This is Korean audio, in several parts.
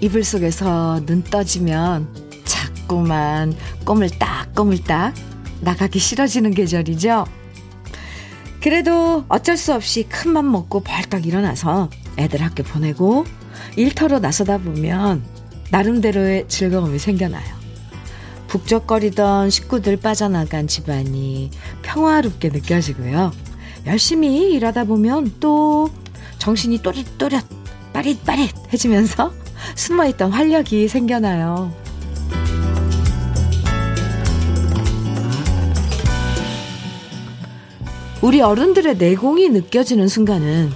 이불 속에서 눈 떠지면 자꾸만 꼬물딱 꼬물딱 나가기 싫어지는 계절이죠. 그래도 어쩔 수 없이 큰 맘 먹고 벌떡 일어나서 애들 학교 보내고 일터로 나서다 보면 나름대로의 즐거움이 생겨나요. 북적거리던 식구들 빠져나간 집안이 평화롭게 느껴지고요. 열심히 일하다 보면 또 정신이 또릿또릿 빠릿빠릿해지면서 숨어있던 활력이 생겨나요. 우리 어른들의 내공이 느껴지는 순간은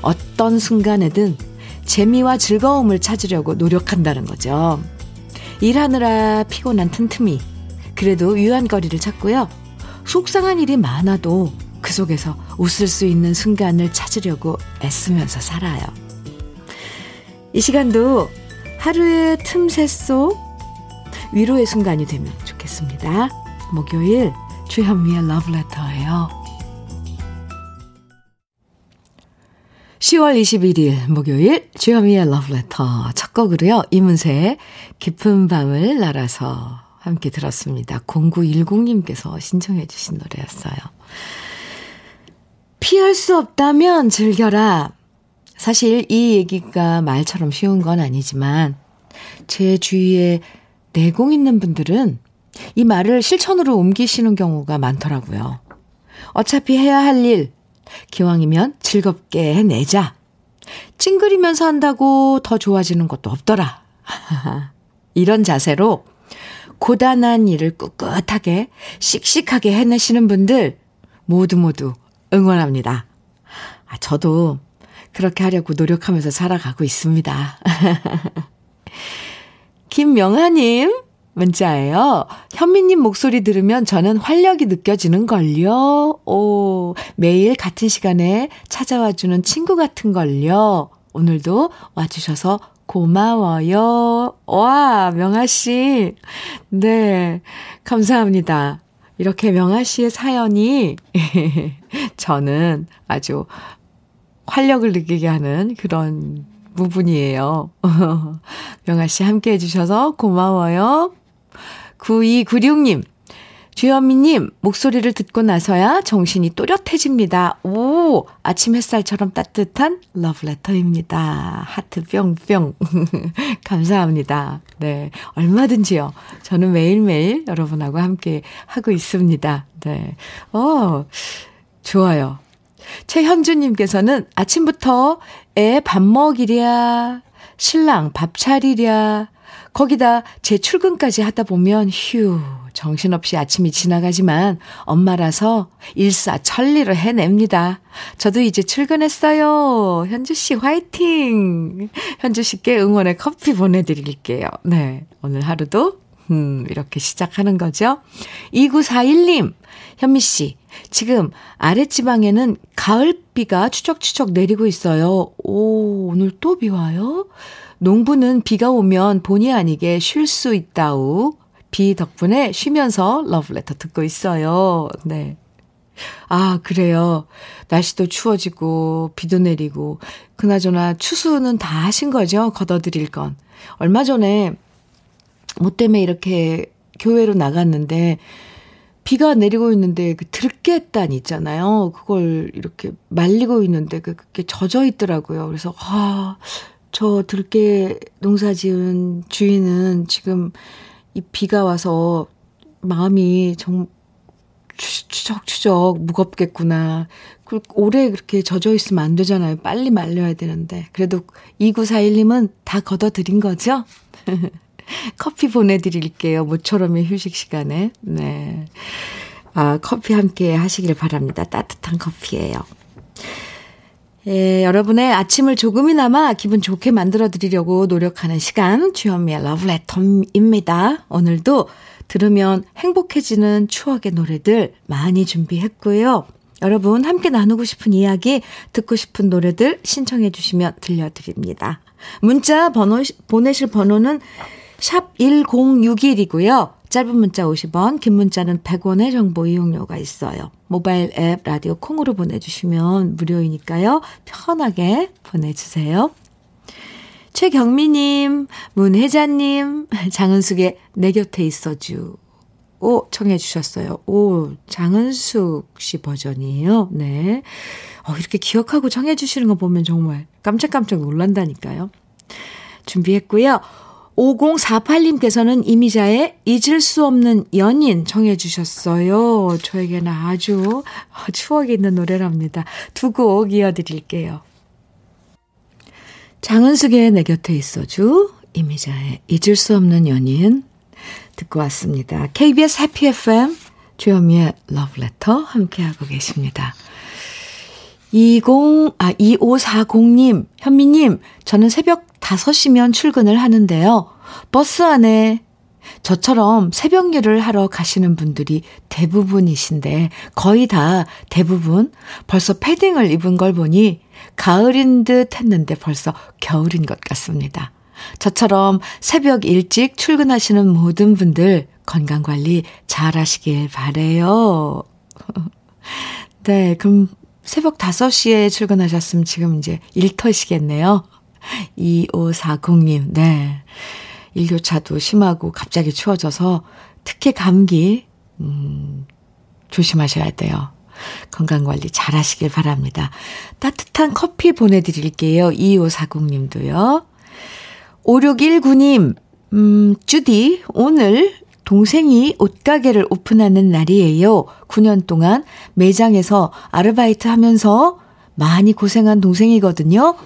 어떤 순간에든 재미와 즐거움을 찾으려고 노력한다는 거죠. 일하느라 피곤한 틈틈이 그래도 유한거리를 찾고요. 속상한 일이 많아도 그 속에서 웃을 수 있는 순간을 찾으려고 애쓰면서 살아요. 이 시간도 하루의 틈새 속 위로의 순간이 되면 좋겠습니다. 목요일 주현미의 러브레터예요. 10월 21일 목요일 주현미의 러브레터 첫 곡으로요. 이문세의 깊은 밤을 날아서 함께 들었습니다. 0910님께서 신청해 주신 노래였어요. 피할 수 없다면 즐겨라. 사실 이 얘기가 말처럼 쉬운 건 아니지만 제 주위에 내공 있는 분들은 이 말을 실천으로 옮기시는 경우가 많더라고요. 어차피 해야 할 일, 기왕이면 즐겁게 해내자. 찡그리면서 한다고 더 좋아지는 것도 없더라. 이런 자세로 고단한 일을 꿋꿋하게 씩씩하게 해내시는 분들 모두 모두 응원합니다. 아, 저도 그렇게 하려고 노력하면서 살아가고 있습니다. 김명아님, 문자예요. 현미님 목소리 들으면 저는 활력이 느껴지는걸요. 오, 매일 같은 시간에 찾아와주는 친구 같은걸요. 오늘도 와주셔서 고마워요. 와, 명아씨. 네, 감사합니다. 이렇게 명아 씨의 사연이 저는 아주 활력을 느끼게 하는 그런 부분이에요. 명아 씨 함께 해주셔서 고마워요. 9296님, 주현미님, 목소리를 듣고 나서야 정신이 또렷해집니다. 오, 아침 햇살처럼 따뜻한 러브레터입니다. 하트 뿅뿅. 감사합니다. 네. 얼마든지요. 저는 매일매일 여러분하고 함께 하고 있습니다. 네. 어, 좋아요. 최현주님께서는 아침부터 애 밥 먹이랴, 신랑 밥 차리랴, 거기다 제 출근까지 하다 보면 휴, 정신없이 아침이 지나가지만 엄마라서 일사천리를 해냅니다. 저도 이제 출근했어요. 현주 씨 화이팅! 현주 씨께 응원의 커피 보내드릴게요. 네. 오늘 하루도, 음, 이렇게 시작하는 거죠. 2941님, 현미 씨, 지금 아랫지방에는 가을비가 추적추적 내리고 있어요. 오, 오늘 또 비 와요? 농부는 비가 오면 본의 아니게 쉴 수 있다우. 비 덕분에 쉬면서 러브레터 듣고 있어요. 네. 아, 그래요. 날씨도 추워지고, 비도 내리고, 그나저나 추수는 다 하신 거죠? 걷어드릴 건. 얼마 전에, 뭐 때문에 이렇게 교회로 나갔는데, 비가 내리고 있는데 그 들깨단 있잖아요. 그걸 이렇게 말리고 있는데 그게 젖어 있더라고요. 그래서 아, 저 들깨 농사 지은 주인은 지금 이 비가 와서 마음이 정 추적추적 무겁겠구나. 그 오래 그렇게 젖어 있으면 안 되잖아요. 빨리 말려야 되는데. 그래도 2941님은 다 걷어 드린 거죠? 커피 보내드릴게요. 모처럼의 휴식 시간에. 네. 아, 커피 함께 하시길 바랍니다. 따뜻한 커피예요. 예, 여러분의 아침을 조금이나마 기분 좋게 만들어 드리려고 노력하는 시간, 주현미의 러브레터입니다. 오늘도 들으면 행복해지는 추억의 노래들 많이 준비했고요. 여러분 함께 나누고 싶은 이야기, 듣고 싶은 노래들 신청해 주시면 들려드립니다. 문자 번호, 보내실 번호는 샵 1061이고요. 짧은 문자 50원, 긴 문자는 100원의 정보 이용료가 있어요. 모바일 앱 라디오 콩으로 보내주시면 무료이니까요. 편하게 보내주세요. 최경미님, 문혜자님, 장은숙의 내 곁에 있어주. 오, 청해 주셨어요. 오, 장은숙 씨 버전이에요. 네. 어, 이렇게 기억하고 청해 주시는 거 보면 정말 깜짝깜짝 놀란다니까요. 준비했고요. 5048님께서는 이미자의 잊을 수 없는 연인 청해 주셨어요. 저에게는 아주 추억이 있는 노래랍니다. 두 곡 이어드릴게요. 장은숙의 내 곁에 있어주, 이미자의 잊을 수 없는 연인 듣고 왔습니다. KBS 해피 FM 주현미의 러브레터 함께하고 계십니다. 20, 아, 2540님, 현미님, 저는 새벽 5시면 출근을 하는데요. 버스 안에 저처럼 새벽 일을 하러 가시는 분들이 대부분이신데 거의 다 대부분 벌써 패딩을 입은 걸 보니 가을인 듯 했는데 벌써 겨울인 것 같습니다. 저처럼 새벽 일찍 출근하시는 모든 분들 건강 관리 잘 하시길 바래요. 네, 그럼 새벽 5시에 출근하셨으면 지금 이제 일터시겠네요. 2540님, 네. 일교차도 심하고 갑자기 추워져서 특히 감기, 음, 조심하셔야 돼요. 건강관리 잘 하시길 바랍니다. 따뜻한 커피 보내드릴게요. 2540님도요. 5619님, 음, 주디, 오늘 동생이 옷가게를 오픈하는 날이에요. 9년 동안 매장에서 아르바이트 하면서 많이 고생한 동생이거든요.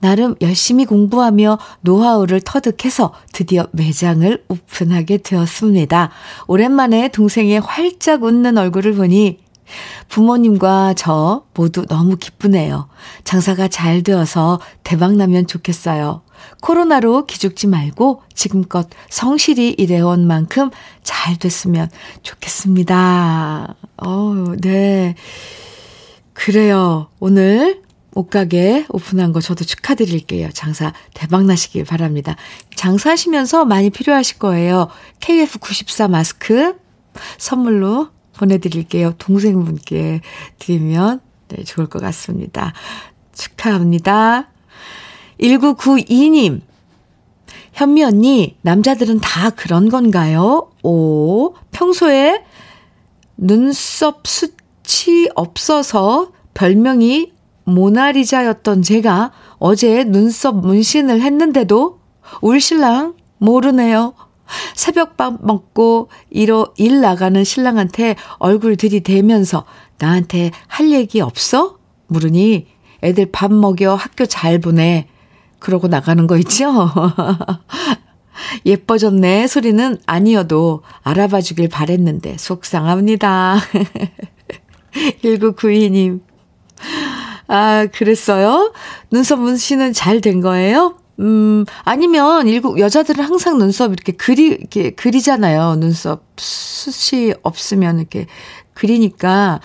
나름 열심히 공부하며 노하우를 터득해서 드디어 매장을 오픈하게 되었습니다. 오랜만에 동생의 활짝 웃는 얼굴을 보니 부모님과 저 모두 너무 기쁘네요. 장사가 잘 되어서 대박나면 좋겠어요. 코로나로 기죽지 말고 지금껏 성실히 일해온 만큼 잘 됐으면 좋겠습니다. 어, 네. 그래요. 오늘 옷가게 오픈한 거 저도 축하드릴게요. 장사 대박 나시길 바랍니다. 장사하시면서 많이 필요하실 거예요. KF94 마스크 선물로 보내드릴게요. 동생분께 드리면 네, 좋을 것 같습니다. 축하합니다. 1992님, 현미 언니, 남자들은 다 그런 건가요? 오, 평소에 눈썹 숱이 없어서 별명이 모나리자였던 제가 어제 눈썹 문신을 했는데도 울 신랑 모르네요. 새벽밥 먹고 이로 일 나가는 신랑한테 얼굴 들이대면서 나한테 할 얘기 없어? 물으니 애들 밥 먹여 학교 잘 보내. 그러고 나가는 거 있죠? 예뻐졌네 소리는 아니어도 알아봐 주길 바랬는데 속상합니다. 1992님. 아, 그랬어요? 눈썹 문신은 잘 된 거예요? 음, 아니면 일곱 여자들은 항상 눈썹 이렇게 그리 이렇게 그리잖아요. 눈썹 숱이 없으면 이렇게 그리니까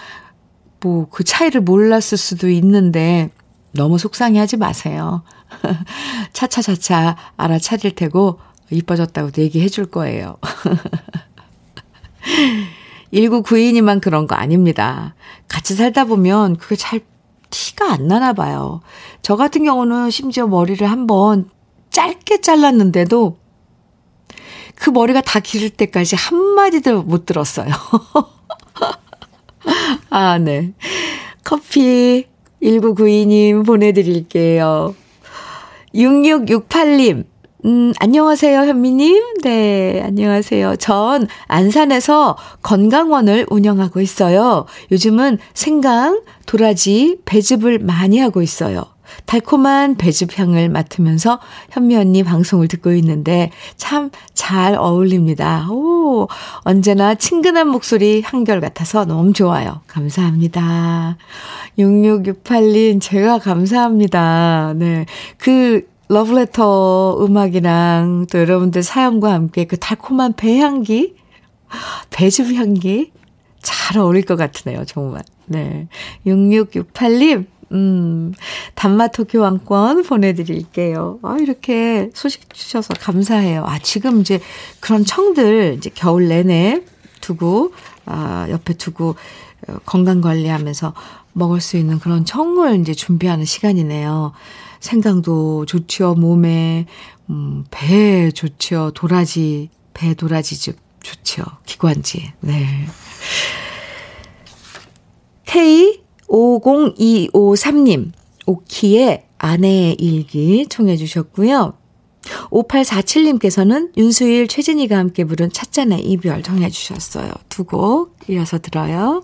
뭐 그 차이를 몰랐을 수도 있는데 너무 속상해 하지 마세요. 차차차차 알아차릴 테고 이뻐졌다고 얘기해 줄 거예요. 1992님만 그런 거 아닙니다. 같이 살다 보면 그게 잘 티가 안 나나 봐요. 저 같은 경우는 심지어 머리를 한번 짧게 잘랐는데도 그 머리가 다 기를 때까지 한마디도 못 들었어요. 아, 네. 커피 1992님 보내드릴게요. 6668님, 음, 안녕하세요, 현미님. 네, 안녕하세요. 전 안산에서 건강원을 운영하고 있어요. 요즘은 생강, 도라지, 배즙을 많이 하고 있어요. 달콤한 배즙 향을 맡으면서 현미 언니 방송을 듣고 있는데 참 잘 어울립니다. 오, 언제나 친근한 목소리 한결 같아서 너무 좋아요. 감사합니다. 6668님, 제가 감사합니다. 네. 그, 러브레터 음악이랑 또 여러분들 사연과 함께 그 달콤한 배향기, 배즙 향기 잘 어울릴 것 같으네요, 정말. 네. 6668님, 음, 단마토 교환권 보내드릴게요. 아, 이렇게 소식 주셔서 감사해요. 아, 지금 이제 그런 청들 이제 겨울 내내 두고, 아, 옆에 두고, 건강 관리하면서 먹을 수 있는 그런 청을 이제 준비하는 시간이네요. 생강도 좋죠, 몸에. 음, 배 좋죠, 도라지, 배 도라지즙 좋죠, 기관지. 네. K50253님, 오키의 아내의 일기 청해 주셨고요. 5847님께서는 윤수일, 최진희가 함께 부른 찻잔의 이별 청해 주셨어요. 두 곡 이어서 들어요.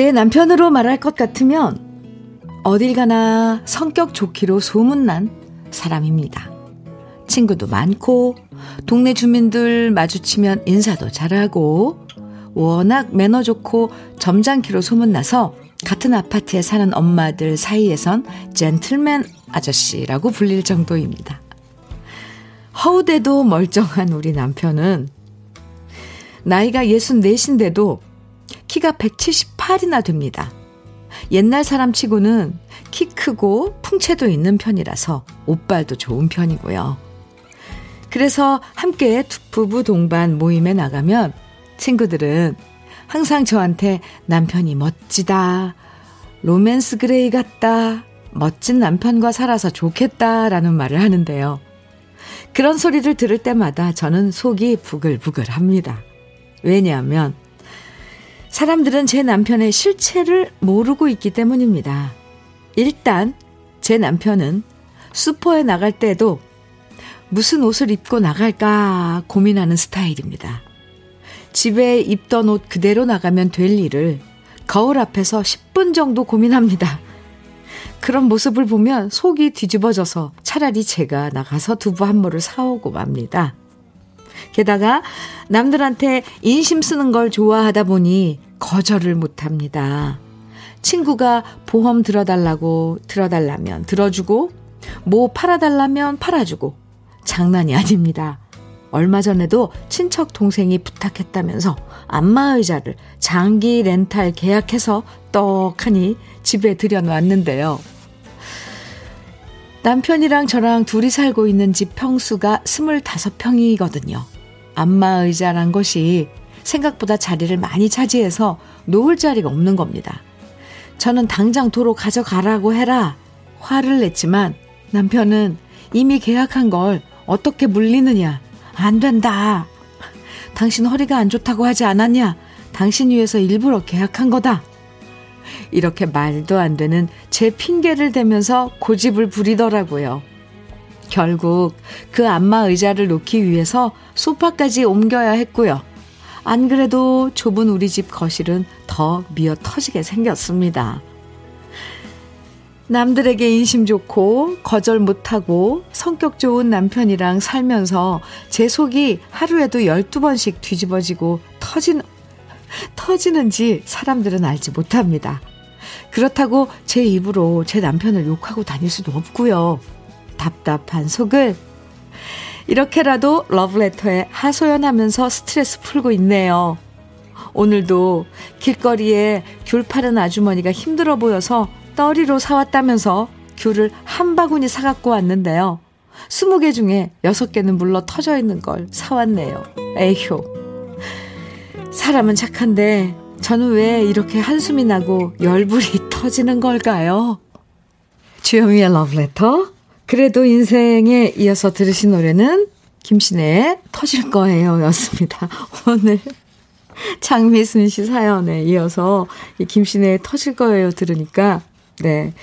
제 남편으로 말할 것 같으면 어딜 가나 성격 좋기로 소문난 사람입니다. 친구도 많고, 동네 주민들 마주치면 인사도 잘하고, 워낙 매너 좋고 점잖기로 소문나서 같은 아파트에 사는 엄마들 사이에선 젠틀맨 아저씨라고 불릴 정도입니다. 허우대도 멀쩡한 우리 남편은 나이가 64인데도 키가 178이나 됩니다. 옛날 사람 치고는 키 크고 풍채도 있는 편이라서 옷발도 좋은 편이고요. 그래서 함께 부부 동반 모임에 나가면 친구들은 항상 저한테 남편이 멋지다, 로맨스 그레이 같다, 멋진 남편과 살아서 좋겠다라는 말을 하는데요. 그런 소리를 들을 때마다 저는 속이 부글부글 합니다. 왜냐하면 사람들은 제 남편의 실체를 모르고 있기 때문입니다. 일단 제 남편은 슈퍼에 나갈 때도 무슨 옷을 입고 나갈까 고민하는 스타일입니다. 집에 입던 옷 그대로 나가면 될 일을 거울 앞에서 10분 정도 고민합니다. 그런 모습을 보면 속이 뒤집어져서 차라리 제가 나가서 두부 한 모를 사오고 맙니다. 게다가 남들한테 인심 쓰는 걸 좋아하다 보니 거절을 못 합니다. 친구가 보험 들어달라고 들어달라면 들어주고, 뭐 팔아달라면 팔아주고, 장난이 아닙니다. 얼마 전에도 친척 동생이 부탁했다면서 안마의자를 장기 렌탈 계약해서 떡하니 집에 들여놨는데요. 남편이랑 저랑 둘이 살고 있는 집 평수가 25평이거든요. 안마 의자란 것이 생각보다 자리를 많이 차지해서 놓을 자리가 없는 겁니다. 저는 당장 도로 가져가라고 해라. 화를 냈지만 남편은 이미 계약한 걸 어떻게 물리느냐. 안 된다. 당신 허리가 안 좋다고 하지 않았냐? 당신 위해서 일부러 계약한 거다. 이렇게 말도 안 되는 제 핑계를 대면서 고집을 부리더라고요. 결국 그 안마 의자를 놓기 위해서 소파까지 옮겨야 했고요. 안 그래도 좁은 우리 집 거실은 더 미어 터지게 생겼습니다. 남들에게 인심 좋고 거절 못하고 성격 좋은 남편이랑 살면서 제 속이 하루에도 12번씩 뒤집어지고 터진, 터지는지 사람들은 알지 못합니다. 그렇다고 제 입으로 제 남편을 욕하고 다닐 수도 없고요. 답답한 속을 이렇게라도 러브레터에 하소연하면서 스트레스 풀고 있네요. 오늘도 길거리에 귤 파는 아주머니가 힘들어 보여서 떠리로 사왔다면서 귤을 한 바구니 사갖고 왔는데요. 20개 중에 6개는 물러 터져 있는 걸 사왔네요. 에휴. 사람은 착한데 저는 왜 이렇게 한숨이 나고 열불이 터지는 걸까요? 주현미의 러브레터 그래도 인생에 이어서 들으신 노래는 김신혜의 터질 거예요 였습니다. 오늘 장미순 씨 사연에 이어서 김신혜의 터질 거예요 들으니까 네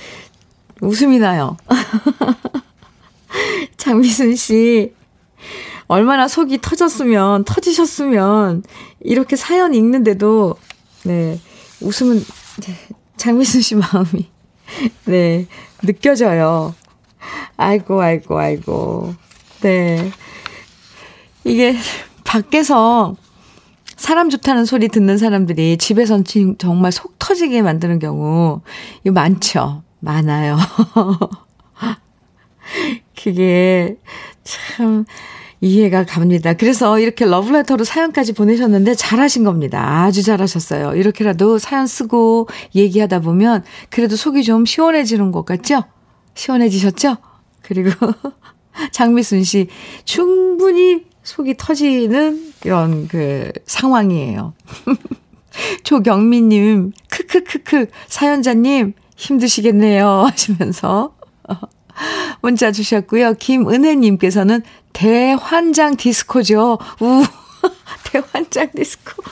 웃음이 나요. 장미순 씨 얼마나 속이 터졌으면 터지셨으면 이렇게 사연 읽는데도 네 웃음은 장미순 씨 마음이, 네, 느껴져요. 아이고, 아이고, 아이고. 네. 이게 밖에서 사람 좋다는 소리 듣는 사람들이 집에선 정말 속 터지게 만드는 경우, 이거 많죠. 많아요. 그게 참 이해가 갑니다. 그래서 이렇게 러브레터로 사연까지 보내셨는데 잘하신 겁니다. 아주 잘하셨어요. 이렇게라도 사연 쓰고 얘기하다 보면 그래도 속이 좀 시원해지는 것 같죠? 시원해지셨죠? 그리고 장미순 씨 충분히 속이 터지는 이런 그 상황이에요. 조경민님, 크크크크, 사연자님, 힘드시겠네요. 하시면서 문자 주셨고요. 김은혜님께서는 대환장 디스코죠. 우, 대환장 디스코.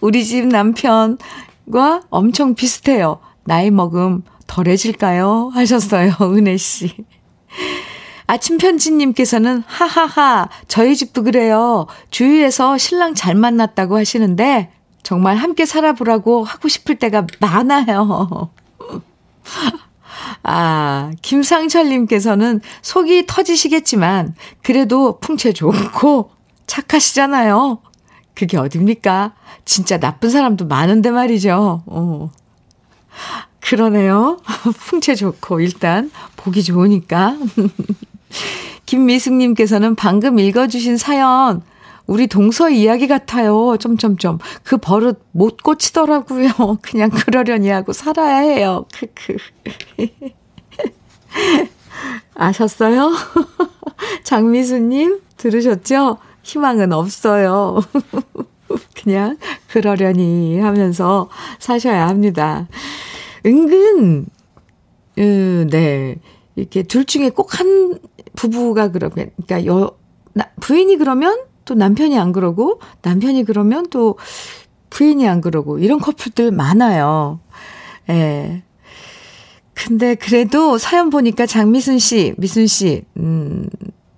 우리 집 남편과 엄청 비슷해요. 나이 먹음 덜해질까요? 하셨어요. 은혜씨. 아침 편지님께서는 하하하 저희 집도 그래요. 주위에서 신랑 잘 만났다고 하시는데 정말 함께 살아보라고 하고 싶을 때가 많아요. 아, 김상철님께서는 속이 터지시겠지만, 그래도 풍채 좋고 착하시잖아요. 그게 어딥니까? 진짜 나쁜 사람도 많은데 말이죠. 어. 그러네요. 풍채 좋고, 일단, 보기 좋으니까. 김미숙님께서는 방금 읽어주신 사연, 우리 동서 이야기 같아요. 점점점. 그 버릇 못 고치더라고요. 그냥 그러려니 하고 살아야 해요. 크크. 아셨어요? 장미수님, 들으셨죠? 희망은 없어요. 그냥 그러려니 하면서 사셔야 합니다. 은근, 음, 네. 이렇게 둘 중에 꼭 한 부부가 그러면, 그러니까 여, 나, 부인이 그러면 또 남편이 안 그러고 남편이 그러면 또 부인이 안 그러고 이런 커플들 많아요. 예. 근데 그래도 사연 보니까 장미순 씨, 미순 씨, 음,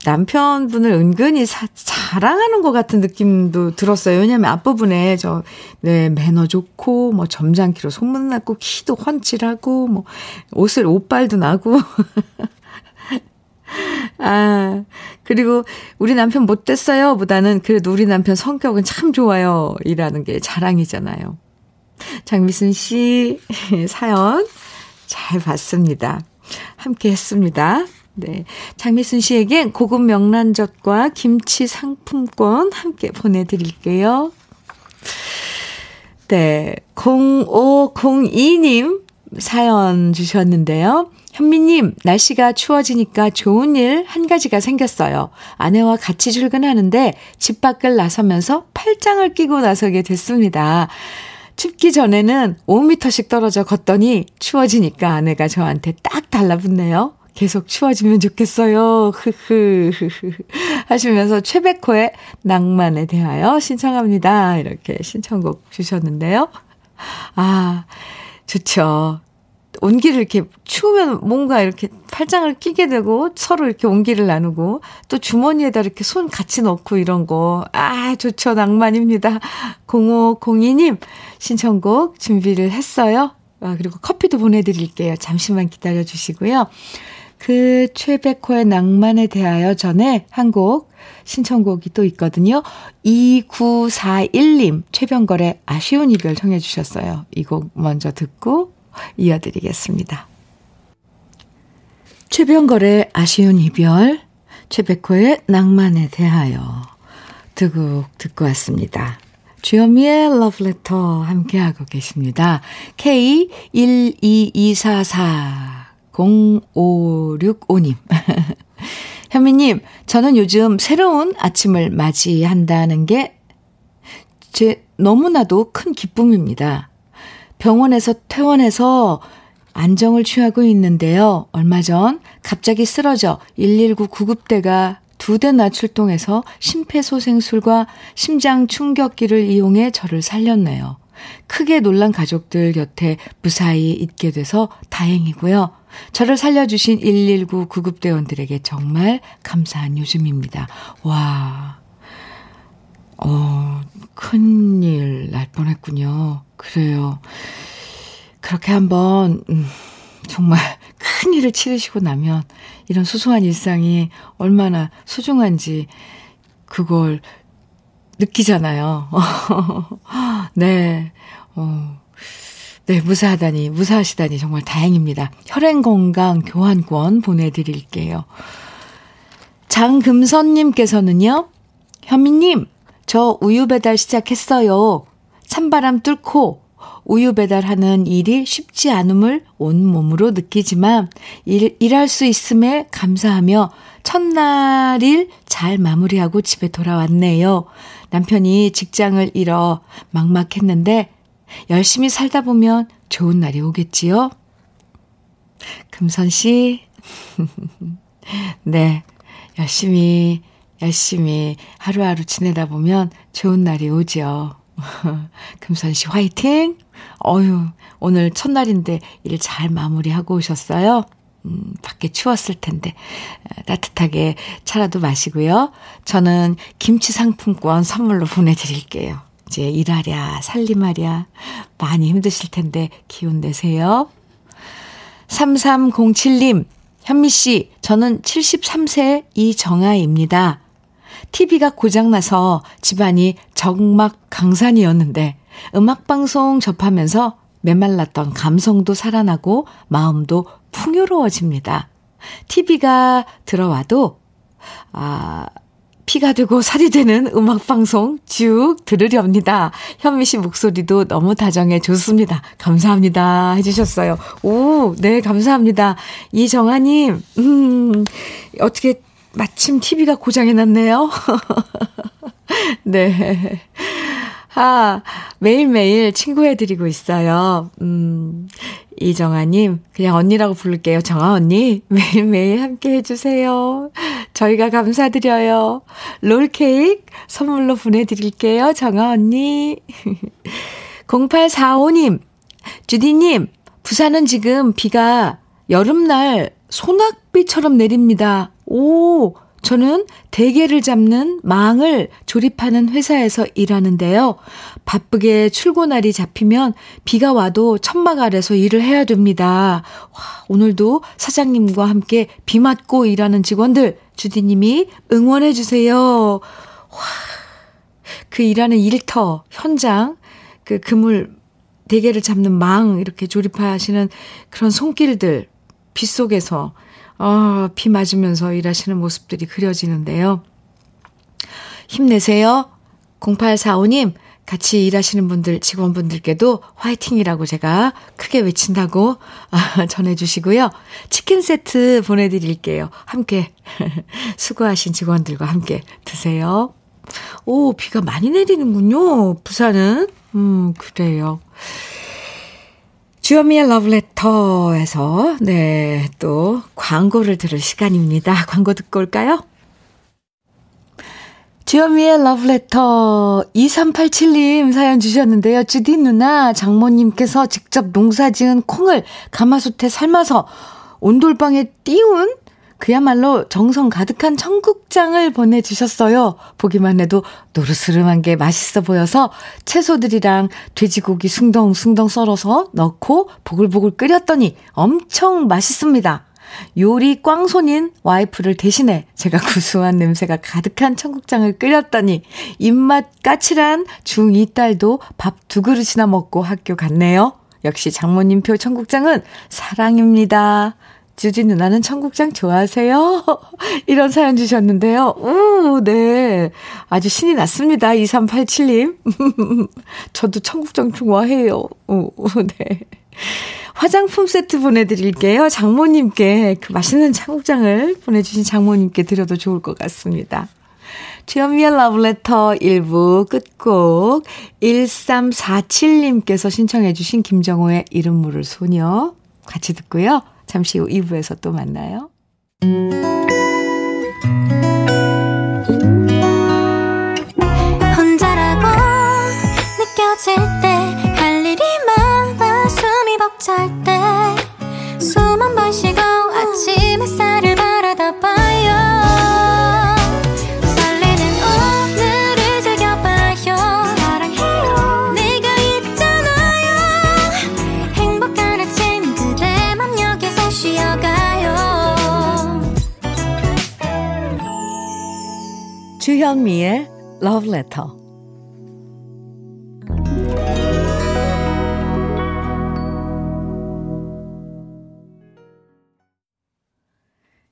남편분을 은근히 사, 자랑하는 것 같은 느낌도 들었어요. 왜냐면 앞부분에 저, 네, 매너 좋고, 뭐 점잖기로 소문났고, 키도 훤칠하고, 뭐, 옷을, 옷발도 나고. 아, 그리고 우리 남편 못됐어요 보다는 그래도 우리 남편 성격은 참 좋아요. 이라는 게 자랑이잖아요. 장미순 씨 사연 잘 봤습니다. 함께 했습니다. 네. 장미순 씨에겐 고급 명란젓과 김치 상품권 함께 보내드릴게요. 네. 0502님 사연 주셨는데요. 현미님, 날씨가 추워지니까 좋은 일 한 가지가 생겼어요. 아내와 같이 출근하는데 집 밖을 나서면서 팔짱을 끼고 나서게 됐습니다. 춥기 전에는 5m씩 떨어져 걷더니 추워지니까 아내가 저한테 딱 달라붙네요. 계속 추워지면 좋겠어요. 흐흐. 하시면서 최백호의 낭만에 대하여 신청합니다. 이렇게 신청곡 주셨는데요. 아, 좋죠. 온기를 이렇게 추우면 뭔가 이렇게 팔짱을 끼게 되고 서로 이렇게 온기를 나누고 또 주머니에다 이렇게 손 같이 넣고 이런 거. 아, 좋죠. 낭만입니다. 0502님 신청곡 준비를 했어요. 아, 그리고 커피도 보내드릴게요. 잠시만 기다려 주시고요. 그 최백호의 낭만에 대하여 전에 한 곡 신청곡이 또 있거든요. 2941님 최병걸의 아쉬운 이별 청해 주셨어요. 이 곡 먼저 듣고 이어드리겠습니다. 최병걸의 아쉬운 이별, 최백호의 낭만에 대하여 두곡 듣고 왔습니다. 주현미의 러브레터 함께하고 계십니다. K122440565님. 현미님, 저는 요즘 새로운 아침을 맞이한다는 게 제 너무나도 큰 기쁨입니다. 병원에서 퇴원해서 안정을 취하고 있는데요. 얼마 전 갑자기 쓰러져 119 구급대가 두 대나 출동해서 심폐소생술과 심장 충격기를 이용해 저를 살렸네요. 크게 놀란 가족들 곁에 무사히 있게 돼서 다행이고요. 저를 살려주신 119 구급대원들에게 정말 감사한 요즘입니다. 와, 어, 큰일 날 뻔했군요. 그래요. 그렇게 한번, 음, 정말 큰 일을 치르시고 나면 이런 소소한 일상이 얼마나 소중한지 그걸 느끼잖아요. 네. 어, 네, 무사하다니, 무사하시다니 정말 다행입니다. 혈행건강 교환권 보내드릴게요. 장금선님께서는요, 현미님, 저 우유 배달 시작했어요. 찬바람 뚫고 우유 배달하는 일이 쉽지 않음을 온몸으로 느끼지만 일, 일할 수 있음에 감사하며 첫날 일 잘 마무리하고 집에 돌아왔네요. 남편이 직장을 잃어 막막했는데 열심히 살다 보면 좋은 날이 오겠지요? 금선 씨, 네, 열심히, 열심히 하루하루 지내다 보면 좋은 날이 오죠. 금선 씨 화이팅! 어휴, 오늘 첫날인데 일 잘 마무리하고 오셨어요? 음, 밖에 추웠을 텐데 따뜻하게 차라도 마시고요. 저는 김치 상품권 선물로 보내드릴게요. 이제 일하랴 살림하랴 많이 힘드실 텐데 기운 내세요. 3307님, 현미 씨, 저는 73세 이정아입니다. TV가 고장나서 집안이 적막 강산이었는데 음악방송 접하면서 메말랐던 감성도 살아나고 마음도 풍요로워집니다. TV가 들어와도, 아, 피가 되고 살이 되는 음악방송 쭉 들으렵니다. 현미 씨 목소리도 너무 다정해 좋습니다. 감사합니다. 해주셨어요. 오, 네, 감사합니다. 이정아님, 음, 어떻게 마침 TV가 고장이 났네요. 네. 아, 매일매일 친구해드리고 있어요. 음, 이정아님, 그냥 언니라고 부를게요. 정아 언니, 매일매일 함께 해주세요. 저희가 감사드려요. 롤케이크 선물로 보내드릴게요. 정아 언니. 0845님, 주디님, 부산은 지금 비가 여름날 소낙비처럼 내립니다. 오, 저는 대게를 잡는 망을 조립하는 회사에서 일하는데요. 바쁘게 출고날이 잡히면 비가 와도 천막 아래서 일을 해야 됩니다. 와, 오늘도 사장님과 함께 비 맞고 일하는 직원들, 주디님이 응원해주세요. 와, 그 일하는 일터, 현장, 그 그물, 대게를 잡는 망, 이렇게 조립하시는 그런 손길들, 빗속에서 어, 비 맞으면서 일하시는 모습들이 그려지는데요. 힘내세요. 0845님, 같이 일하시는 분들, 직원분들께도 화이팅이라고 제가 크게 외친다고 아, 전해주시고요. 치킨 세트 보내드릴게요. 함께, 수고하신 직원들과 함께 드세요. 오, 비가 많이 내리는군요. 부산은. 음, 그래요. 주여미의 러브레터에서, 네, 또 광고를 들을 시간입니다. 광고 듣고 올까요? 주여미의 러브레터 2387님 사연 주셨는데요. 주디 누나 장모님께서 직접 농사 지은 콩을 가마솥에 삶아서 온돌방에 띄운 그야말로 정성 가득한 청국장을 보내주셨어요. 보기만 해도 노르스름한 게 맛있어 보여서 채소들이랑 돼지고기 숭덩숭덩 썰어서 넣고 보글보글 끓였더니 엄청 맛있습니다. 요리 꽝손인 와이프를 대신해 제가 구수한 냄새가 가득한 청국장을 끓였더니 입맛 까칠한 중2 딸도 밥 두 그릇이나 먹고 학교 갔네요. 역시 장모님 표 청국장은 사랑입니다. 주지 누나는 청국장 좋아하세요? 이런 사연 주셨는데요. 오, 네. 아주 신이 났습니다. 2387님. 저도 청국장 좋아해요. 오, 네. 화장품 세트 보내드릴게요. 장모님께 그 맛있는 청국장을 보내주신 장모님께 드려도 좋을 것 같습니다. 주연미의 러브레터 1부 끝곡 1347님께서 신청해 주신 김정호의 이름 모를 소녀 같이 듣고요. 잠시 후 2부에서 또 만나요. 혼자라고 느껴질 때 주현미의 Love Letter.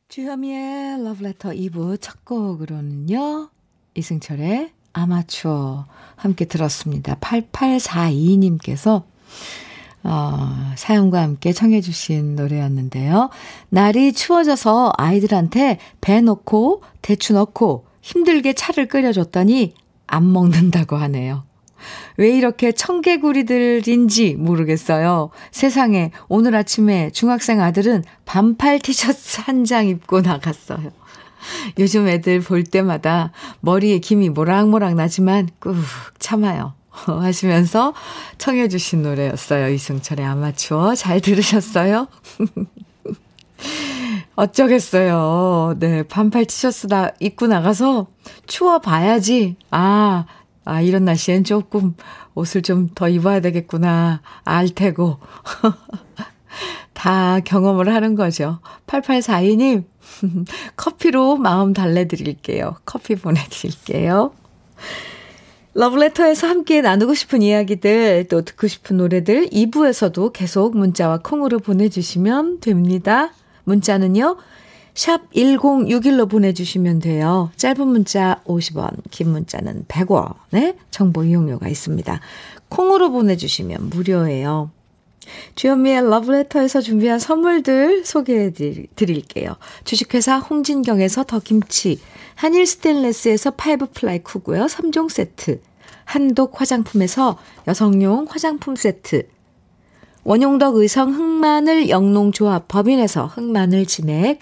주현미의 Love Letter 2부 첫 곡으로는요. 이승철의 아마추어 함께 들었습니다. 8842님께서 어, 사연과 함께 청해 주신 노래였는데요. 날이 추워져서 아이들한테 배 넣고 대추 넣고 힘들게 차를 끓여줬더니 안 먹는다고 하네요. 왜 이렇게 청개구리들인지 모르겠어요. 세상에 오늘 아침에 중학생 아들은 반팔 티셔츠 한 장 입고 나갔어요. 요즘 애들 볼 때마다 머리에 김이 모락모락 나지만 꾹 참아요. 하시면서 청해 주신 노래였어요. 이승철의 아마추어 잘 들으셨어요? 어쩌겠어요. 네, 반팔 티셔츠 다 입고 나가서 추워 봐야지. 아, 아, 이런 날씨엔 조금 옷을 좀 더 입어야 되겠구나. 알 테고. 다 경험을 하는 거죠. 8842님, 커피로 마음 달래드릴게요. 커피 보내드릴게요. 러브레터에서 함께 나누고 싶은 이야기들, 또 듣고 싶은 노래들 2부에서도 계속 문자와 콩으로 보내주시면 됩니다. 문자는요, 샵 1061로 보내주시면 돼요. 짧은 문자 50원, 긴 문자는 100원의 정보 이용료가 있습니다. 콩으로 보내주시면 무료예요. 주현미의 러브레터에서 준비한 선물들 소개해 드릴게요. 주식회사 홍진경에서 더김치, 한일 스테인레스에서 five ply cookware 3종 세트, 한독 화장품에서 여성용 화장품 세트, 원용덕 의성 흑마늘 영농조합 법인에서 흑마늘 진액,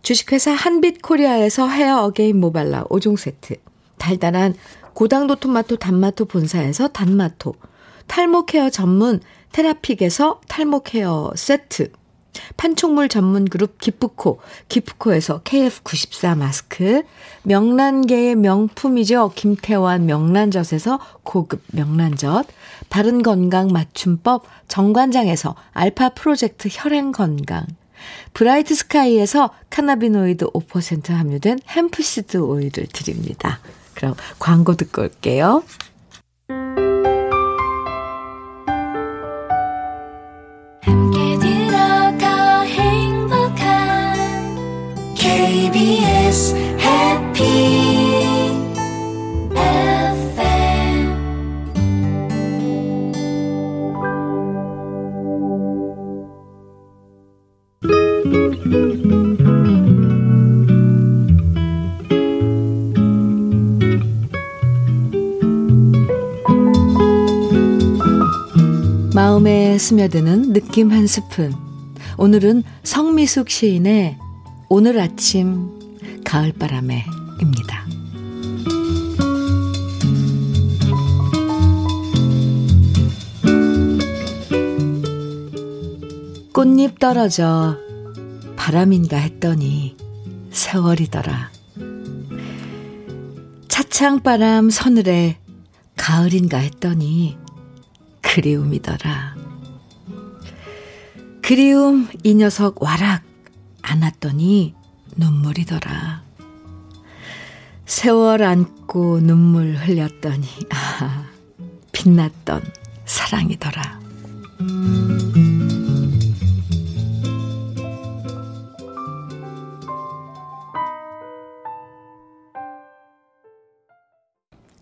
주식회사 한빛코리아에서 헤어 어게인 모발라 5종 세트, 달달한 고당도 토마토 단마토 본사에서 단마토, 탈모 케어 전문 테라픽에서 탈모 케어 세트, 판촉물 전문 그룹 기프코, 기프코에서 KF94 마스크, 명란계의 명품이죠. 김태환 명란젓에서 고급 명란젓, 바른 건강 맞춤법 정관장에서 알파 프로젝트 혈행 건강, 브라이트 스카이에서 cannabinoid 5% 함유된 hemp seed 오일을 드립니다. 그럼 광고 듣고 올게요. KBS 마음에 스며드는 느낌 한 스푼. 오늘은 성미숙 시인의 오늘 아침 가을바람에입니다. 꽃잎 떨어져 바람인가 했더니 세월이더라. 차창바람 서늘에 가을인가 했더니 그리움이더라. 그리움 이 녀석 와락 안았더니 눈물이더라. 세월 안고 눈물 흘렸더니 아 빛났던 사랑이더라.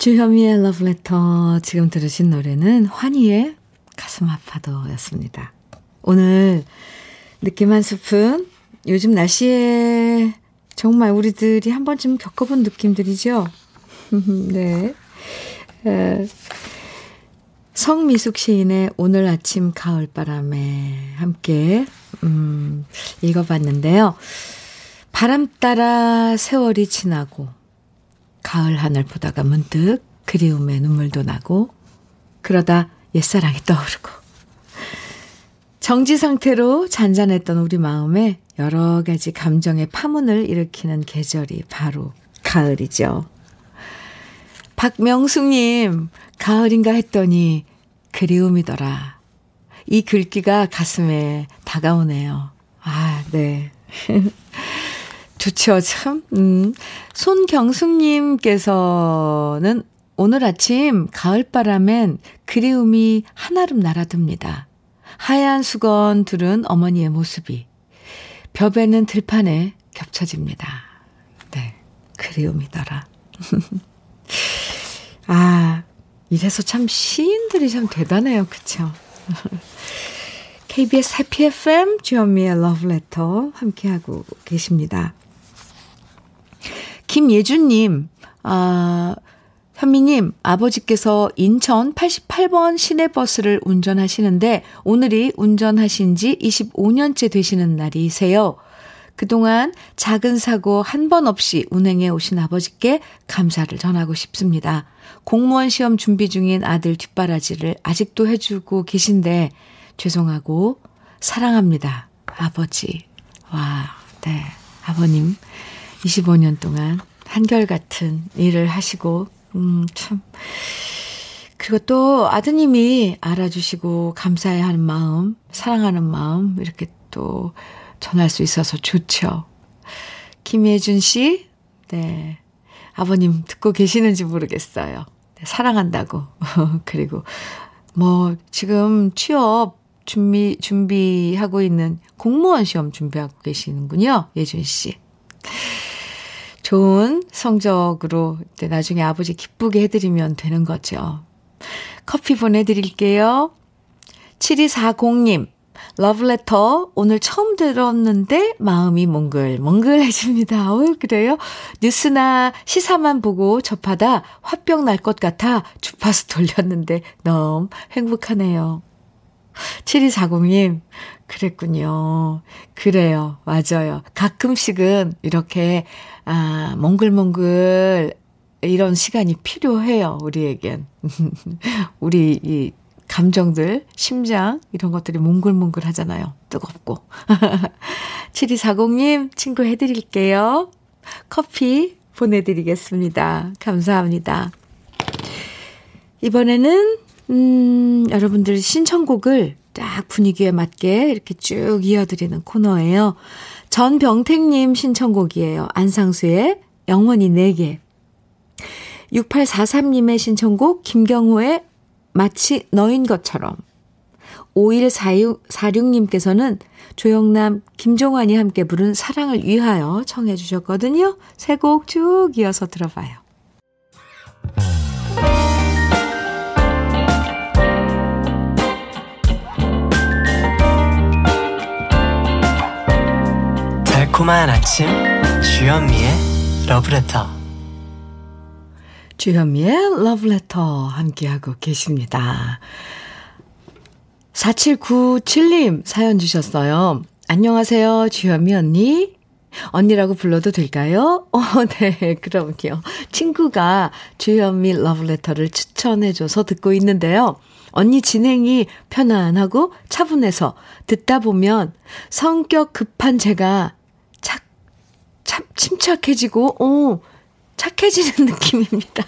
주현미의 러브레터 지금 들으신 노래는 환희의 가슴 아파도였습니다. 오늘 느낌 한 스푼 요즘 날씨에 정말 우리들이 한 번쯤 겪어본 느낌들이죠. 네. 에, 성미숙 시인의 오늘 아침 가을바람에 함께 음, 읽어봤는데요. 바람 따라 세월이 지나고 가을 하늘 보다가 문득 그리움에 눈물도 나고 그러다 옛사랑이 떠오르고 정지 상태로 잔잔했던 우리 마음에 여러 가지 감정의 파문을 일으키는 계절이 바로 가을이죠. 박명숙님, 가을인가 했더니 그리움이더라. 이 글귀가 가슴에 다가오네요. 아, 네. 좋죠, 참. 음. 손경숙님께서는 오늘 아침 가을바람엔 그리움이 한아름 날아듭니다. 하얀 수건 두른 어머니의 모습이 벽에는 들판에 겹쳐집니다. 네, 그리움이더라. 아, 이래서 참 시인들이 참 대단해요. 그쵸? KBS 해피 FM 주현미의 러브레터 함께하고 계십니다. 김예준님, 아, 현미님, 아버지께서 인천 88번 시내버스를 운전하시는데 오늘이 운전하신 지 25년째 되시는 날이세요. 그동안 작은 사고 한 번 없이 운행해 오신 아버지께 감사를 전하고 싶습니다. 공무원 시험 준비 중인 아들 뒷바라지를 아직도 해주고 계신데 죄송하고 사랑합니다. 아버지. 와, 네. 아버님 25년 동안 한결같은 일을 하시고 음, 참. 그리고 또 아드님이 알아주시고 감사해 하는 마음, 사랑하는 마음, 이렇게 또 전할 수 있어서 좋죠. 김예준 씨, 네. 아버님 듣고 계시는지 모르겠어요. 네, 사랑한다고. 그리고 뭐 지금 취업 준비, 준비하고 있는 공무원 시험 준비하고 계시는군요. 예준 씨. 좋은 성적으로 나중에 아버지 기쁘게 해드리면 되는 거죠. 커피 보내드릴게요. 7240님, 러브레터 오늘 처음 들었는데 마음이 몽글몽글해집니다. 어, 그래요? 뉴스나 시사만 보고 접하다 화병 날 것 같아 주파수 돌렸는데 너무 행복하네요. 7240님, 그랬군요. 그래요. 맞아요. 가끔씩은 이렇게, 아, 몽글몽글 이런 시간이 필요해요. 우리에겐. 우리 이 감정들, 심장, 이런 것들이 몽글몽글 하잖아요. 뜨겁고. 7240님, 친구 해드릴게요. 커피 보내드리겠습니다. 감사합니다. 이번에는, 음, 여러분들 신청곡을 딱 분위기에 맞게 이렇게 쭉 이어드리는 코너예요. 전병택님 신청곡이에요. 안상수의 영원히 내게. 6843님의 신청곡 김경호의 마치 너인 것처럼. 5146님께서는 조영남, 김종환이 함께 부른 사랑을 위하여 청해 주셨거든요. 세 곡 쭉 이어서 들어봐요. 달콤한 아침 주현미의 러브레터 주현미의 러브레터 함께하고 계십니다. 4797님 사연 주셨어요. 안녕하세요 주현미 언니. 언니라고 불러도 될까요? 어, 네, 그럼요. 친구가 주현미 러브레터를 추천해줘서 듣고 있는데요. 언니 진행이 편안하고 차분해서 듣다 보면 성격 급한 제가 참 침착해지고, 오, 착해지는 느낌입니다.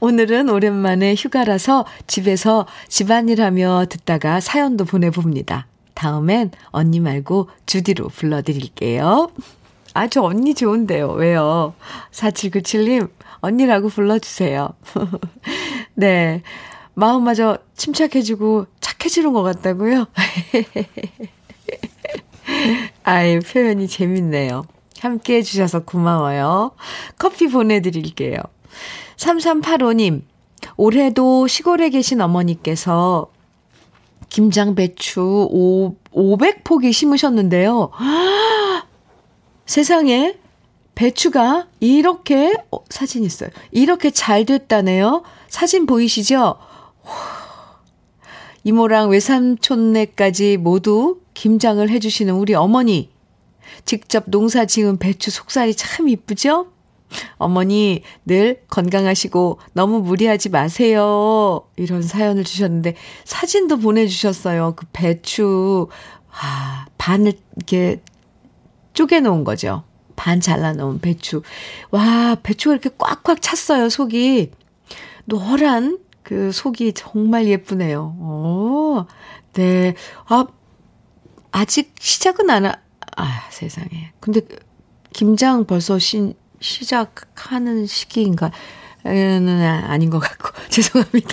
오늘은 오랜만에 휴가라서 집에서 집안일 하며 듣다가 사연도 보내봅니다. 다음엔 언니 말고 주디로 불러드릴게요. 아, 저 언니 좋은데요. 왜요? 4797님, 언니라고 불러주세요. 네. 마음마저 침착해지고 착해지는 것 같다고요? 아이, 표현이 재밌네요. 함께 해주셔서 고마워요. 커피 보내드릴게요. 3385님, 올해도 시골에 계신 어머니께서 김장 배추 5, 500포기 심으셨는데요. 세상에 배추가 이렇게 어, 사진 있어요. 이렇게 잘 됐다네요. 사진 보이시죠? 이모랑 외삼촌네까지 모두 김장을 해주시는 우리 어머니. 직접 농사 지은 배추 속살이 참 이쁘죠? 어머니 늘 건강하시고 너무 무리하지 마세요. 이런 사연을 주셨는데 사진도 보내주셨어요. 그 배추 아, 반을 이렇게 쪼개놓은 거죠. 반 잘라놓은 배추. 와 배추가 이렇게 꽉꽉 찼어요. 속이 노란 그 속이 정말 예쁘네요. 오, 네. 아 아직 시작은 안 하, 아, 세상에. 근데 김장 벌써 시, 시작하는 시기인가? 는 아닌 것 같고 죄송합니다.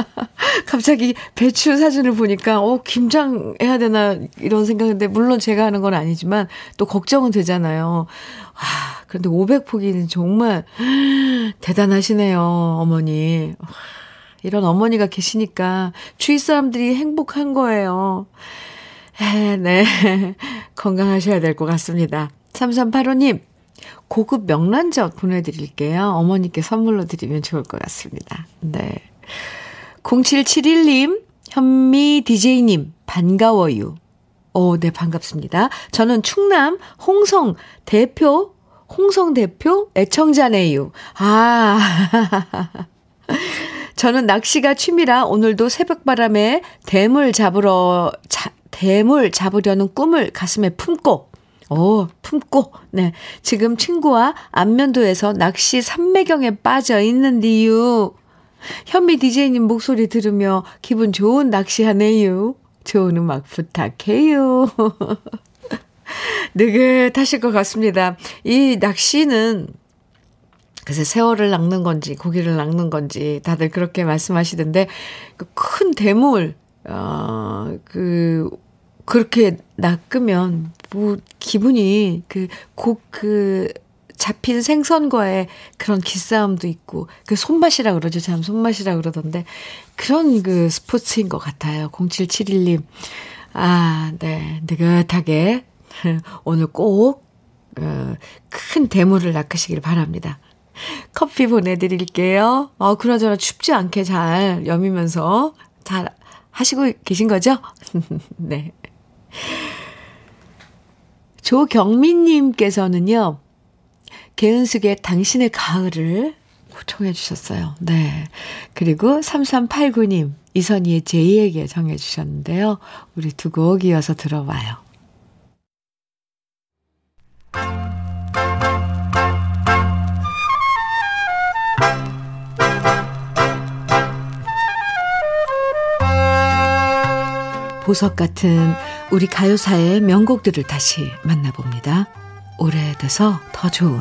갑자기 배추 사진을 보니까 어 김장 해야 되나 이런 생각인데 물론 제가 하는 건 아니지만 또 걱정은 되잖아요. 아 그런데 500포기는 정말 대단하시네요 어머니. 이런 어머니가 계시니까 주위 사람들이 행복한 거예요. 에, 네 건강하셔야 될 것 같습니다. 3385님 고급 명란젓 보내드릴게요. 어머니께 선물로 드리면 좋을 것 같습니다. 네. 0771님, 현미 DJ님, 반가워요. 오, 네, 반갑습니다. 저는 충남 홍성 대표, 홍성 대표 애청자네요. 아, 저는 낚시가 취미라 오늘도 새벽바람에 대물 잡으러, 자, 대물 잡으려는 꿈을 가슴에 품고 오, 품고, 네. 지금 친구와 안면도에서 낚시 삼매경에 빠져 있는 이유. 현미 DJ님 목소리 들으며 기분 좋은 낚시하네요. 좋은 음악 부탁해요. 느긋하실 것 같습니다. 이 낚시는 그래서 새우를 낚는 건지 고기를 낚는 건지 다들 그렇게 말씀하시던데 그큰 대물 어그 그렇게 낚으면 뭐 기분이 그 곡그 그 잡힌 생선과의 그런 기싸움도 있고 그 손맛이라 그러죠. 참 손맛이라 그러던데 그런 그 스포츠인 것 같아요. 0771님. 아, 네. 느긋하게 오늘 꼭 어, 큰 대물을 낚으시길 바랍니다. 커피 보내드릴게요. 어, 그러저나 춥지 않게 잘 여미면서 잘 하시고 계신 거죠? 네. 조경민님께서는요, 개은숙의 당신의 가을을 청해 주셨어요. 네. 그리고 3389님, 이선희의 제이에게 정해 주셨는데요. 우리 두 곡 이어서 들어봐요. 보석 같은 우리 가요사의 명곡들을 다시 만나봅니다. 오래돼서 더 좋은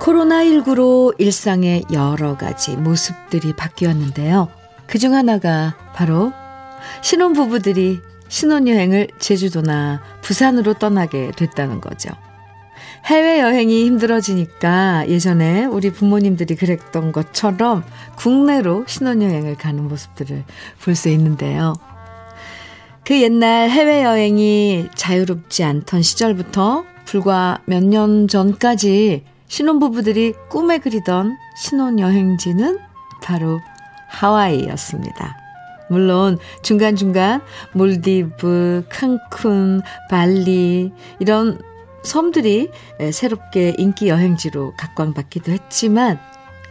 코로나19로 일상의 여러 가지 모습들이 바뀌었는데요. 그 중 하나가 바로 신혼부부들이 신혼여행을 제주도나 부산으로 떠나게 됐다는 거죠. 해외여행이 힘들어지니까 예전에 우리 부모님들이 그랬던 것처럼 국내로 신혼여행을 가는 모습들을 볼 수 있는데요. 그 옛날 해외여행이 자유롭지 않던 시절부터 불과 몇 년 전까지 신혼부부들이 꿈에 그리던 신혼여행지는 바로 하와이였습니다. 물론 중간중간 몰디브, 칸쿤, 발리 이런 섬들이 새롭게 인기 여행지로 각광받기도 했지만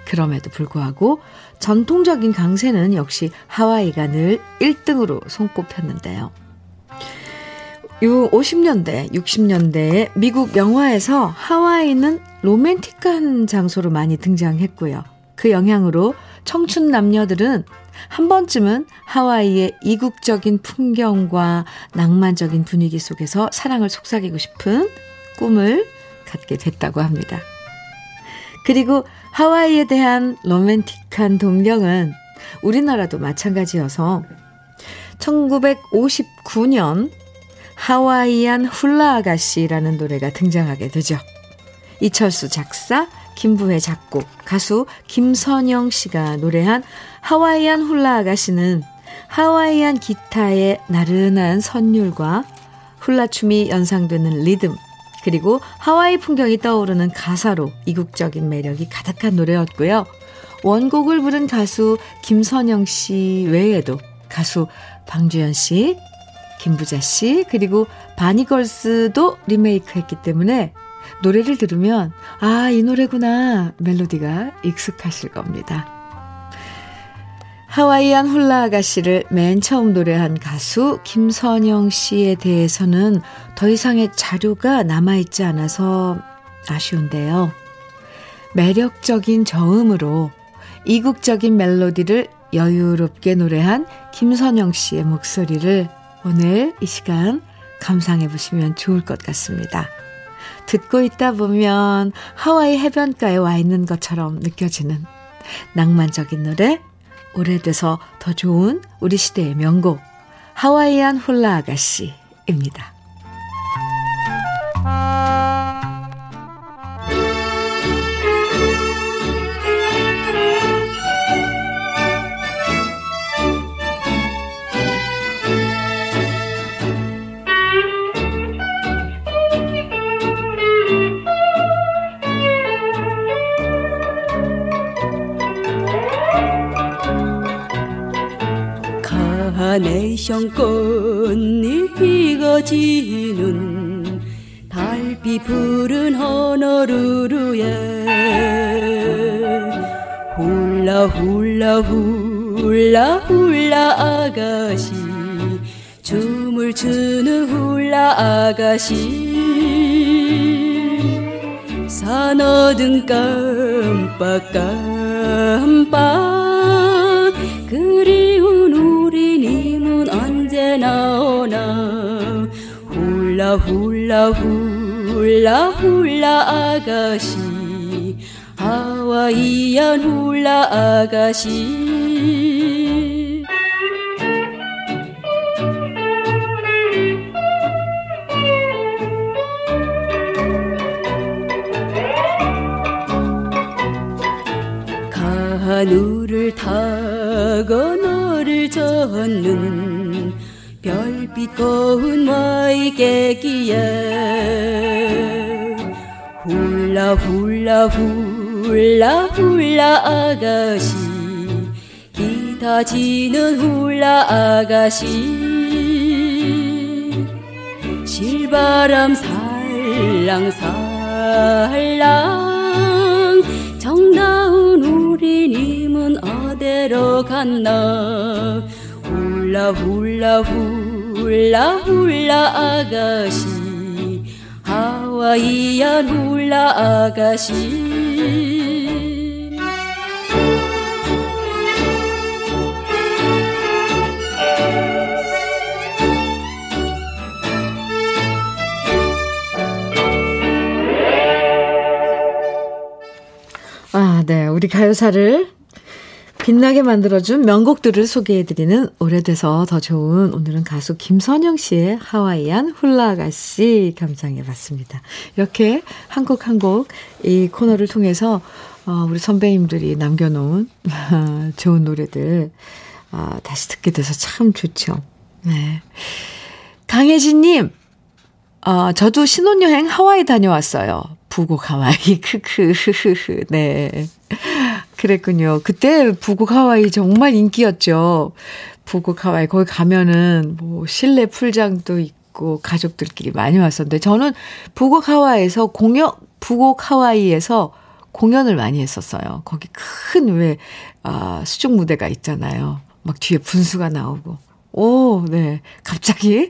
그럼에도 불구하고 전통적인 강세는 역시 하와이가 늘 1등으로 손꼽혔는데요. 요 50년대, 60년대에 미국 영화에서 하와이는 로맨틱한 장소로 많이 등장했고요. 그 영향으로 청춘 남녀들은 한 번쯤은 하와이의 이국적인 풍경과 낭만적인 분위기 속에서 사랑을 속삭이고 싶은 꿈을 갖게 됐다고 합니다. 그리고 하와이에 대한 로맨틱한 동경은 우리나라도 마찬가지여서 1959년 하와이안 훌라 아가씨라는 노래가 등장하게 되죠. 이철수 작사, 김부혜 작곡, 가수 김선영 씨가 노래한 하와이안 훌라 아가씨는 하와이안 기타의 나른한 선율과 훌라춤이 연상되는 리듬, 그리고 하와이 풍경이 떠오르는 가사로 이국적인 매력이 가득한 노래였고요. 원곡을 부른 가수 김선영 씨 외에도 가수 방주연 씨, 김부자 씨, 그리고 바니걸스도 리메이크 했기 때문에 노래를 들으면, 아, 이 노래구나. 멜로디가 익숙하실 겁니다. 하와이안 훌라 아가씨를 맨 처음 노래한 가수 김선영 씨에 대해서는 더 이상의 자료가 남아있지 않아서 아쉬운데요. 매력적인 저음으로 이국적인 멜로디를 여유롭게 노래한 김선영 씨의 목소리를 오늘 이 시간 감상해 보시면 좋을 것 같습니다. 듣고 있다 보면 하와이 해변가에 와 있는 것처럼 느껴지는 낭만적인 노래, 오래돼서 더 좋은 우리 시대의 명곡, 하와이안 홀라 아가씨입니다. 카네이션 꽃잎이 지는 달빛 푸른 허너루루에 훌라 훌라 훌라 훌라 아가씨 춤을 추는 훌라 아가씨. 산어등 깜빡깜빡 그리운 언제 나오나? 훌라 훌라 훌라 훌라 아가씨. 하와이안 훌라 아가씨. 하늘을 타고 너를 젓는 별 빛 고운 와이개기에 훌라 훌라 훌라 훌라 아가씨 기타지는 훌라 아가씨 실바람 살랑살랑 정다운 우리님은 어디로 갔나? 훌라 훌라 훌라 훌라 아가씨 하와이안 훌라 아가씨 아, 네. 우리 가요사를 빛나게 만들어준 명곡들을 소개해드리는 오래돼서 더 좋은 오늘은 가수 김선영 씨의 하와이안 훌라가씨 감상해봤습니다. 이렇게 한 곡 한 곡 이 코너를 통해서 어, 우리 선배님들이 남겨놓은 좋은 노래들 어, 다시 듣게 돼서 참 좋죠. 네. 강혜진님, 어, 저도 신혼여행 하와이 다녀왔어요. 부곡 하와이, 크크흐흐흐. 네. 그랬군요. 그때 부곡 하와이 정말 인기였죠. 부곡 하와이. 거기 가면은 뭐 실내 풀장도 있고 가족들끼리 많이 왔었는데 저는 부곡 하와이에서 공연, 부곡 하와이에서 공연을 많이 했었어요. 거기 큰 왜, 아, 수중 무대가 있잖아요. 막 뒤에 분수가 나오고. 오, 네. 갑자기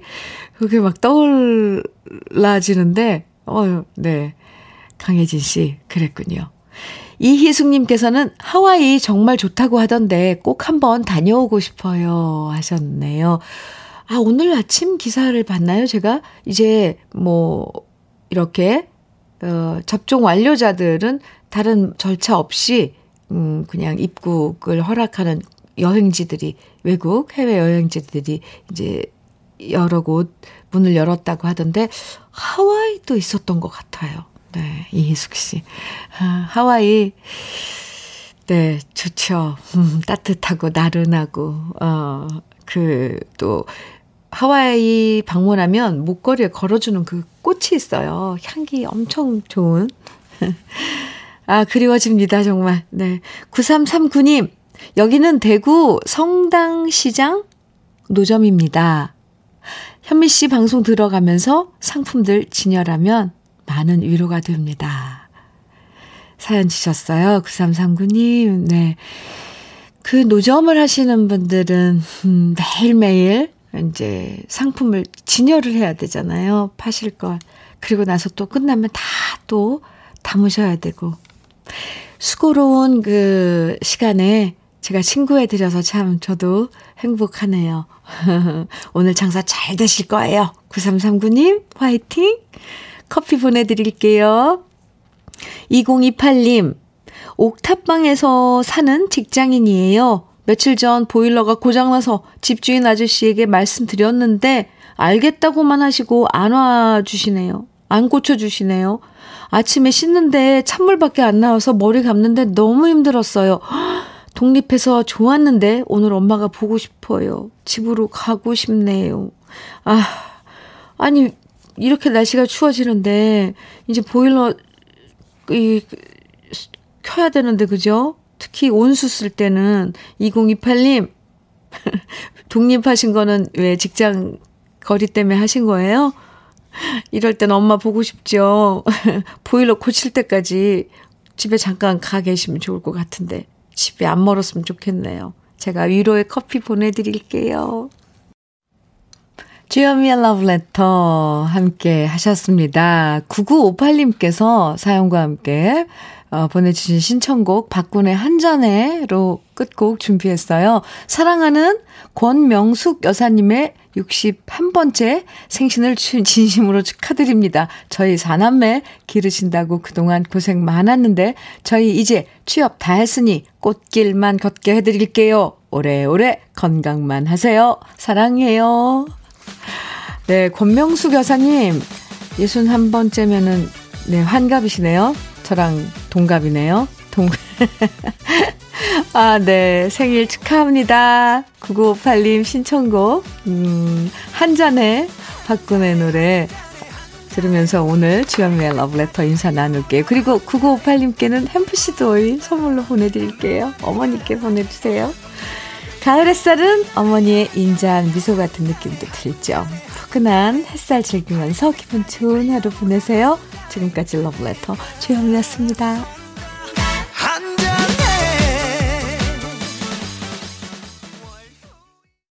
그게 막 떠올라지는데, 어, 네. 강혜진 씨, 그랬군요. 이희숙님께서는 하와이 정말 좋다고 하던데 꼭 한번 다녀오고 싶어요 하셨네요. 아, 오늘 아침 기사를 봤나요? 제가 이제 뭐, 이렇게, 어, 접종 완료자들은 다른 절차 없이, 음, 그냥 입국을 허락하는 여행지들이, 외국 해외 여행지들이 이제 여러 곳 문을 열었다고 하던데, 하와이도 있었던 것 같아요. 네, 이희숙 씨. 아, 하와이, 네, 좋죠. 음, 따뜻하고 나른하고, 어, 그, 또, 하와이 방문하면 목걸이에 걸어주는 그 꽃이 있어요. 향기 엄청 좋은. 아, 그리워집니다, 정말. 네. 9339님, 여기는 대구 성당시장 노점입니다. 현미 씨 방송 들어가면서 상품들 진열하면 많은 위로가 됩니다. 사연 주셨어요. 9339님. 네. 그 노점을 하시는 분들은 음, 매일매일 이제 상품을 진열을 해야 되잖아요. 파실 걸. 그리고 나서 또 끝나면 다 또 담으셔야 되고. 수고로운 그 시간에 제가 친구해드려서 참 저도 행복하네요. 오늘 장사 잘 되실 거예요. 9339님, 화이팅! 커피 보내드릴게요. 2028님, 옥탑방에서 사는 직장인이에요. 며칠 전 보일러가 고장나서 집주인 아저씨에게 말씀드렸는데 알겠다고만 하시고 안 와주시네요. 안 고쳐주시네요. 아침에 씻는데 찬물밖에 안 나와서 머리 감는데 너무 힘들었어요. 독립해서 좋았는데 오늘 엄마가 보고 싶어요. 집으로 가고 싶네요. 아, 아니, 이렇게 날씨가 추워지는데 이제 보일러 이 켜야 되는데 그죠? 특히 온수 쓸 때는 2028님 독립하신 거는 왜 직장 거리 때문에 하신 거예요? 이럴 땐 엄마 보고 싶죠. 보일러 고칠 때까지 집에 잠깐 가 계시면 좋을 것 같은데 집에 안 멀었으면 좋겠네요. 제가 위로의 커피 보내드릴게요. 주여미의 러브레터 함께 하셨습니다. 9958님께서 사연과 함께 어, 보내주신 신청곡 박군의 한잔해로 끝곡 준비했어요. 사랑하는 권명숙 여사님의 61번째 생신을 진심으로 축하드립니다. 저희 사남매 기르신다고 그동안 고생 많았는데 저희 이제 취업 다 했으니 꽃길만 걷게 해드릴게요. 오래오래 건강만 하세요. 사랑해요. 네, 권명숙 여사님 61번째면은 네, 환갑이시네요. 저랑 동갑이네요. 동 아, 네. 생일 축하합니다. 9958님 신청곡, 음, 한 잔의 박근혜 노래 들으면서 오늘 주현미의 러브레터 인사 나눌게요. 그리고 9958님께는 햄프시드 오일 선물로 보내드릴게요. 어머니께 보내주세요. 가을 햇살은 어머니의 인자한 미소 같은 느낌도 들죠. 푸근한 햇살 즐기면서 기분 좋은 하루 보내세요. 지금까지 러브레터 최영이었습니다.